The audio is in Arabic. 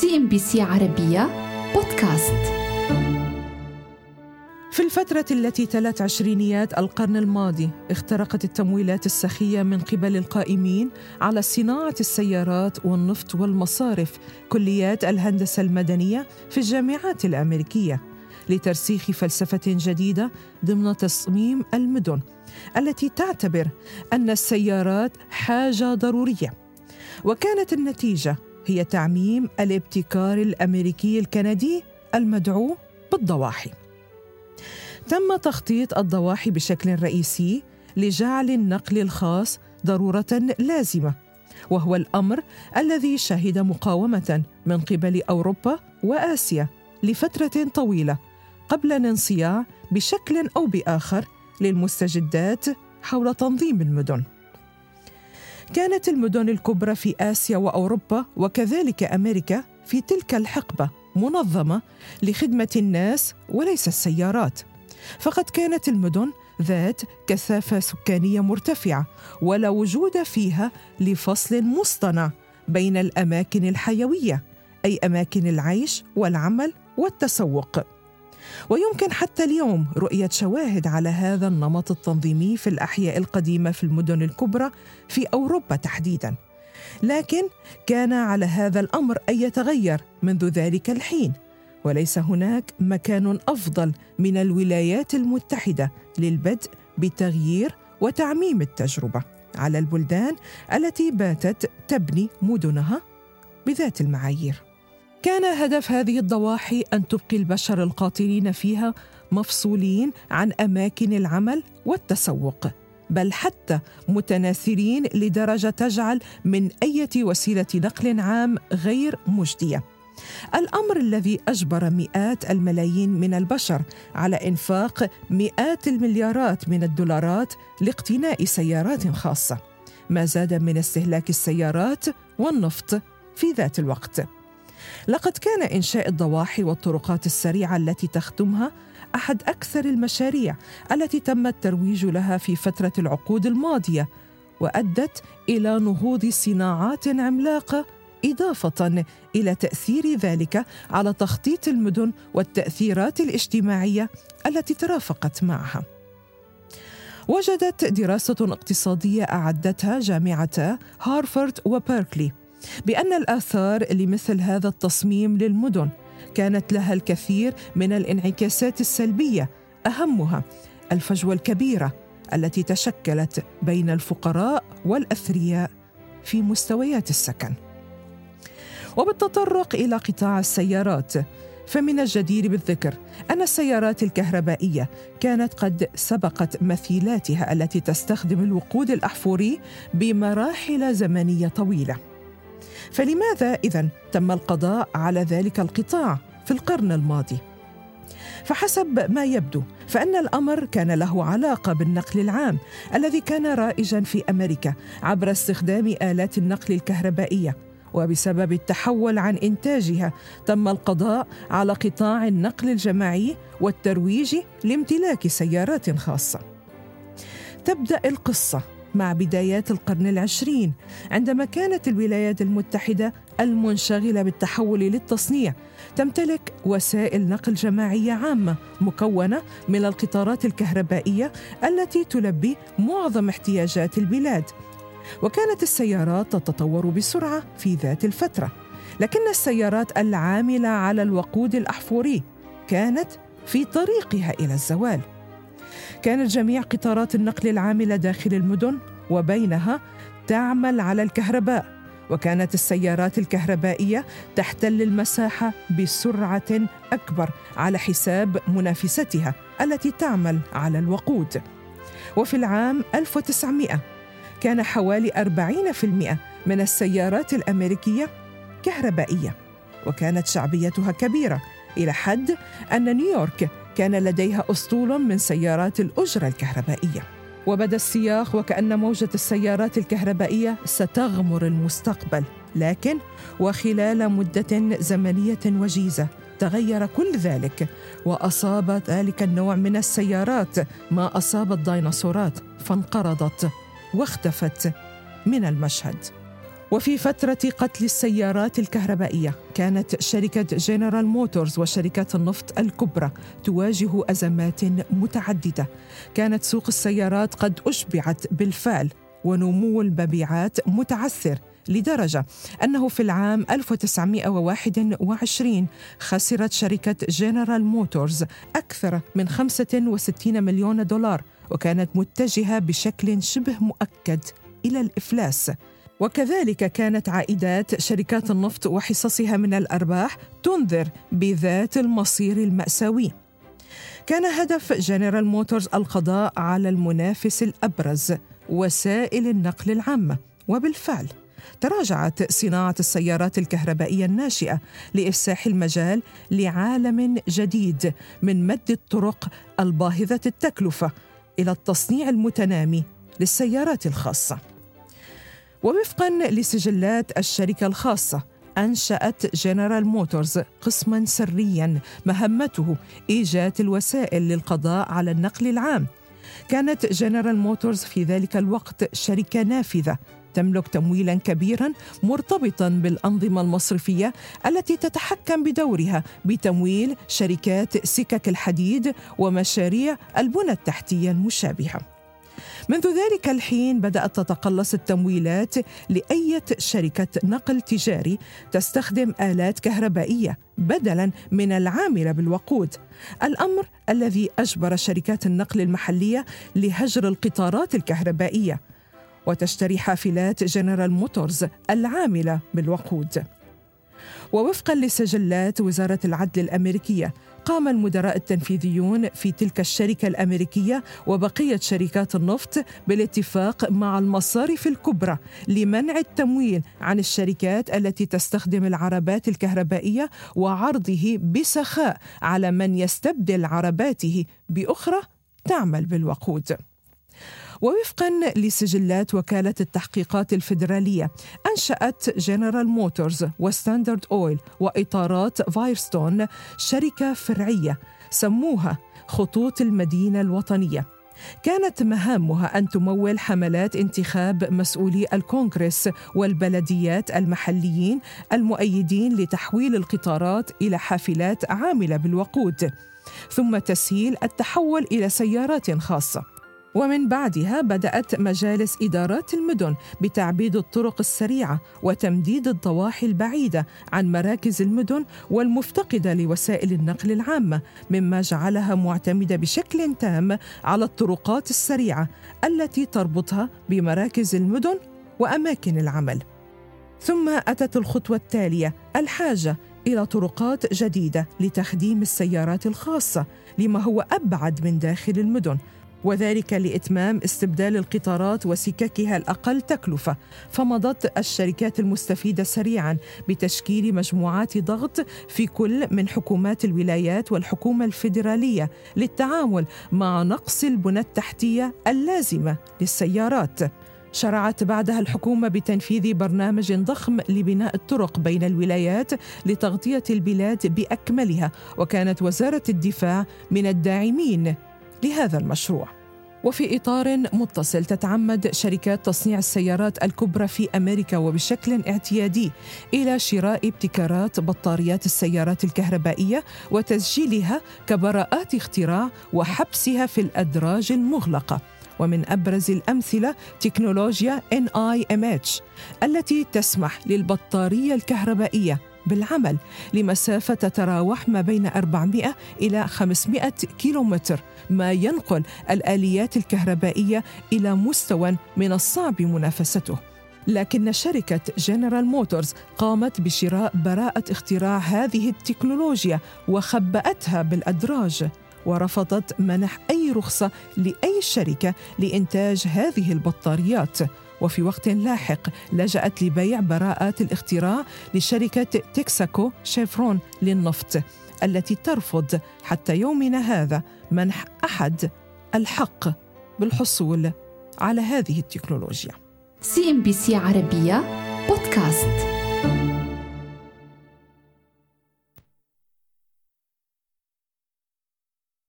CNBC عربية بودكاست. في الفترة التي تلت عشرينيات القرن الماضي اخترقت التمويلات السخية من قبل القائمين على صناعة السيارات والنفط والمصارف كليات الهندسة المدنية في الجامعات الأمريكية لترسيخ فلسفة جديدة ضمن تصميم المدن التي تعتبر أن السيارات حاجة ضرورية. وكانت النتيجة هي تعميم الابتكار الأمريكي الكندي المدعو بالضواحي. تم تخطيط الضواحي بشكل رئيسي لجعل النقل الخاص ضرورة لازمة وهو الأمر الذي شهد مقاومة من قبل أوروبا وآسيا لفترة طويلة قبل الانصياع بشكل أو بآخر للمستجدات حول تنظيم المدن كانت المدن الكبرى في آسيا وأوروبا وكذلك أمريكا في تلك الحقبة منظمة لخدمة الناس وليس السيارات. فقد كانت المدن ذات كثافة سكانية مرتفعة ولا وجود فيها لفصل مصطنع بين الأماكن الحيوية أي أماكن العيش والعمل والتسوق. ويمكن حتى اليوم رؤية شواهد على هذا النمط التنظيمي في الأحياء القديمة في المدن الكبرى في أوروبا تحديدا. لكن كان على هذا الأمر أن يتغير منذ ذلك الحين وليس هناك مكان أفضل من الولايات المتحدة للبدء بتغيير وتعميم التجربة على البلدان التي باتت تبني مدنها بذات المعايير. كان هدف هذه الضواحي أن تبقي البشر القاطنين فيها مفصولين عن أماكن العمل والتسوق بل حتى متناثرين لدرجة تجعل من أي وسيلة نقل عام غير مجدية. الأمر الذي أجبر مئات الملايين من البشر على إنفاق مئات المليارات من الدولارات لاقتناء سيارات خاصة ما زاد من استهلاك السيارات والنفط في ذات الوقت. لقد كان إنشاء الضواحي والطرقات السريعة التي تخدمها أحد أكثر المشاريع التي تم الترويج لها في فترة العقود الماضية وأدت إلى نهوض صناعات عملاقه إضافة إلى تأثير ذلك على تخطيط المدن والتأثيرات الاجتماعية التي ترافقت معها. وجدت دراسة اقتصادية أعدتها جامعتا هارفارد وبيركلي بأن الآثار لمثل هذا التصميم للمدن كانت لها الكثير من الانعكاسات السلبية أهمها الفجوة الكبيرة التي تشكلت بين الفقراء والأثرياء في مستويات السكن. وبالتطرق إلى قطاع السيارات فمن الجدير بالذكر أن السيارات الكهربائية كانت قد سبقت مثيلاتها التي تستخدم الوقود الأحفوري بمراحل زمنية طويلة. فلماذا اذا تم القضاء على ذلك القطاع في القرن الماضي؟ فحسب ما يبدو فإن الأمر كان له علاقة بالنقل العام الذي كان رائجا في أمريكا عبر استخدام آلات النقل الكهربائية وبسبب التحول عن إنتاجها تم القضاء على قطاع النقل الجماعي والترويج لامتلاك سيارات خاصة. تبدأ القصة مع بدايات القرن العشرين عندما كانت الولايات المتحدة المنشغلة بالتحول للتصنيع تمتلك وسائل نقل جماعية عامة مكونة من القطارات الكهربائية التي تلبي معظم احتياجات البلاد. وكانت السيارات تتطور بسرعة في ذات الفترة لكن السيارات العاملة على الوقود الأحفوري كانت في طريقها إلى الزوال. كانت جميع قطارات النقل العاملة داخل المدن وبينها تعمل على الكهرباء وكانت السيارات الكهربائية تحتل المساحة بسرعة أكبر على حساب منافستها التي تعمل على الوقود. وفي العام 1900 كان حوالي 40% من السيارات الأمريكية كهربائية وكانت شعبيتها كبيرة إلى حد أن نيويورك كان لديها أسطول من سيارات الأجرة الكهربائية. وبدأ السياق وكأن موجة السيارات الكهربائية ستغمر المستقبل. لكن وخلال مدة زمنية وجيزة تغير كل ذلك وأصاب ذلك النوع من السيارات ما أصاب الديناصورات فانقرضت واختفت من المشهد. وفي فترة قتل السيارات الكهربائية كانت شركة جنرال موتورز وشركات النفط الكبرى تواجه أزمات متعددة. كانت سوق السيارات قد أشبعت بالفعل ونمو المبيعات متعثر لدرجة أنه في العام 1921 خسرت شركة جنرال موتورز أكثر من 65 مليون دولار وكانت متجهة بشكل شبه مؤكد إلى الإفلاس. وكذلك كانت عائدات شركات النفط وحصصها من الأرباح تنذر بذات المصير المأساوي. كان هدف جنرال موتورز القضاء على المنافس الأبرز وسائل النقل العامه وبالفعل تراجعت صناعة السيارات الكهربائية الناشئة لإفساح المجال لعالم جديد من مد الطرق الباهظة التكلفة إلى التصنيع المتنامي للسيارات الخاصة. ووفقا لسجلات الشركة الخاصة أنشأت جنرال موتورز قسما سريا مهمته إيجاد الوسائل للقضاء على النقل العام. كانت جنرال موتورز في ذلك الوقت شركة نافذة تملك تمويلا كبيرا مرتبطا بالأنظمة المصرفية التي تتحكم بدورها بتمويل شركات سكك الحديد ومشاريع البنى التحتية المشابهة. منذ ذلك الحين بدأت تتقلص التمويلات لأية شركة نقل تجاري تستخدم آلات كهربائية بدلا من العاملة بالوقود. الأمر الذي أجبر شركات النقل المحلية لهجر القطارات الكهربائية وتشتري حافلات جنرال موتورز العاملة بالوقود. ووفقا لسجلات وزارة العدل الأمريكية قام المدراء التنفيذيون في تلك الشركة الأمريكية وبقية شركات النفط بالاتفاق مع المصارف الكبرى لمنع التمويل عن الشركات التي تستخدم العربات الكهربائية وعرضه بسخاء على من يستبدل عرباته بأخرى تعمل بالوقود. ووفقا لسجلات وكالة التحقيقات الفيدرالية أنشأت جنرال موتورز وستاندرد أويل وإطارات فايرستون شركة فرعية سموها خطوط المدينة الوطنية. كانت مهامها أن تمول حملات انتخاب مسؤولي الكونغرس والبلديات المحليين المؤيدين لتحويل القطارات إلى حافلات عاملة بالوقود ثم تسهيل التحول إلى سيارات خاصة. ومن بعدها بدأت مجالس إدارات المدن بتعبيد الطرق السريعة وتمديد الضواحي البعيدة عن مراكز المدن والمفتقدة لوسائل النقل العامة مما جعلها معتمدة بشكل تام على الطرقات السريعة التي تربطها بمراكز المدن وأماكن العمل. ثم أتت الخطوة التالية الحاجة إلى طرقات جديدة لتخديم السيارات الخاصة لما هو أبعد من داخل المدن وذلك لإتمام استبدال القطارات وسككها الأقل تكلفة. فمضت الشركات المستفيدة سريعا بتشكيل مجموعات ضغط في كل من حكومات الولايات والحكومة الفيدرالية للتعامل مع نقص البنى التحتية اللازمة للسيارات. شرعت بعدها الحكومة بتنفيذ برنامج ضخم لبناء الطرق بين الولايات لتغطية البلاد بأكملها وكانت وزارة الدفاع من الداعمين لهذا المشروع. وفي إطار متصل تتعمد شركات تصنيع السيارات الكبرى في أمريكا وبشكل اعتيادي إلى شراء ابتكارات بطاريات السيارات الكهربائية وتسجيلها كبراءات اختراع وحبسها في الأدراج المغلقة. ومن أبرز الأمثلة تكنولوجيا NIMH التي تسمح للبطارية الكهربائية بالعمل لمسافة تتراوح ما بين 400 إلى 500 كيلومتر ما ينقل الآليات الكهربائية إلى مستوى من الصعب منافسته. لكن شركة جنرال موتورز قامت بشراء براءة اختراع هذه التكنولوجيا وخبأتها بالأدراج ورفضت منح أي رخصة لأي شركة لإنتاج هذه البطاريات. وفي وقت لاحق لجأت لبيع براءات الاختراع لشركة تكساكو شيفرون للنفط التي ترفض حتى يومنا هذا منح أحد الحق بالحصول على هذه التكنولوجيا. CNBC عربية بودكاست.